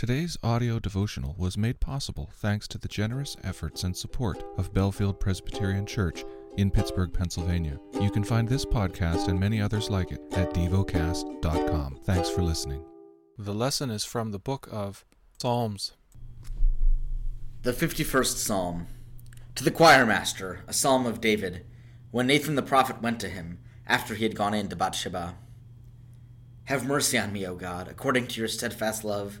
Today's audio devotional was made possible thanks to the generous efforts and support of Bellefield Presbyterian Church in Pittsburgh, Pennsylvania. You can find this podcast and many others like it at devocast.com. Thanks for listening. The lesson is from the book of Psalms. The 51st Psalm. To the choir master, a psalm of David, when Nathan the prophet went to him, after he had gone in to Bathsheba. Have mercy on me, O God, according to your steadfast love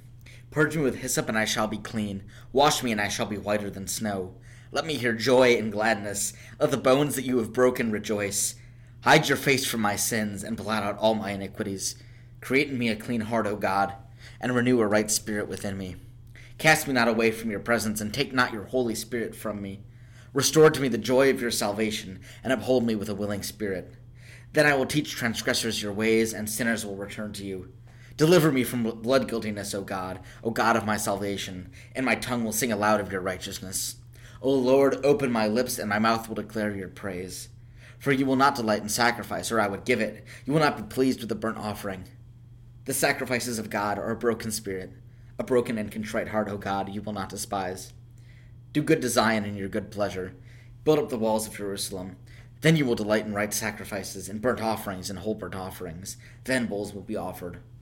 Purge me with hyssop, and I shall be clean. Wash me, and I shall be whiter than snow. Let me hear joy and gladness. Let the bones that you have broken rejoice. Hide your face from my sins, and blot out all my iniquities. Create in me a clean heart, O God, and renew a right spirit within me. Cast me not away from your presence, and take not your Holy Spirit from me. Restore to me the joy of your salvation, and uphold me with a willing spirit. Then I will teach transgressors your ways, and sinners will return to you. Deliver me from blood guiltiness, O God, O God of my salvation, and my tongue will sing aloud of your righteousness. O Lord, open my lips, and my mouth will declare your praise. For you will not delight in sacrifice, or I would give it. You will not be pleased with the burnt offering. The sacrifices of God are a broken spirit. A broken and contrite heart, O God, you will not despise. Do good to Zion in your good pleasure. Build up the walls of Jerusalem. Then you will delight in right sacrifices, in burnt offerings, and whole burnt offerings. Then bulls will be offered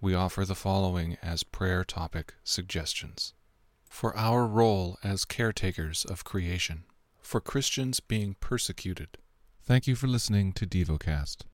we offer the following as prayer topic suggestions. For our role as caretakers of creation, for Christians being persecuted. Thank you for listening to DevoCast.